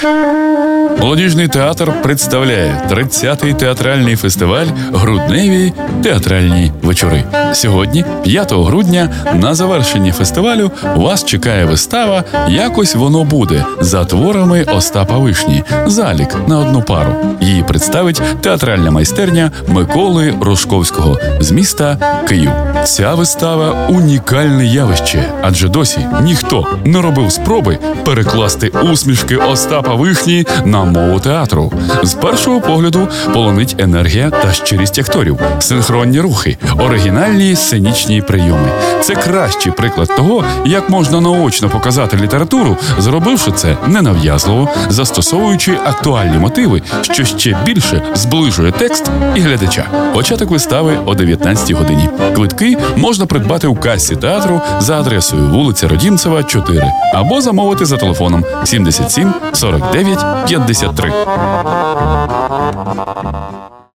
Thank you. Молодіжний театр представляє 30-й театральний фестиваль Грудневі театральні вечори. Сьогодні, 5 грудня, на завершенні фестивалю вас чекає вистава Якось воно буде за творами Остапа Вишні. Залік на одну пару. Її представить театральна майстерня Миколи Рожковського з міста Київ. Ця вистава унікальне явище, адже досі ніхто не робив спроби перекласти усмішки Остапа Вишні на мову театру. З першого погляду полонить енергія та щирість акторів, синхронні рухи, оригінальні сценічні прийоми. Це кращий приклад того, як можна наочно показати літературу, зробивши це ненав'язливо, застосовуючи актуальні мотиви, що ще більше зближує текст і глядача. Початок вистави о 19 годині. Квитки можна придбати у касі театру за адресою вулиця Родімцева, 4 або замовити за телефоном 77 49 53.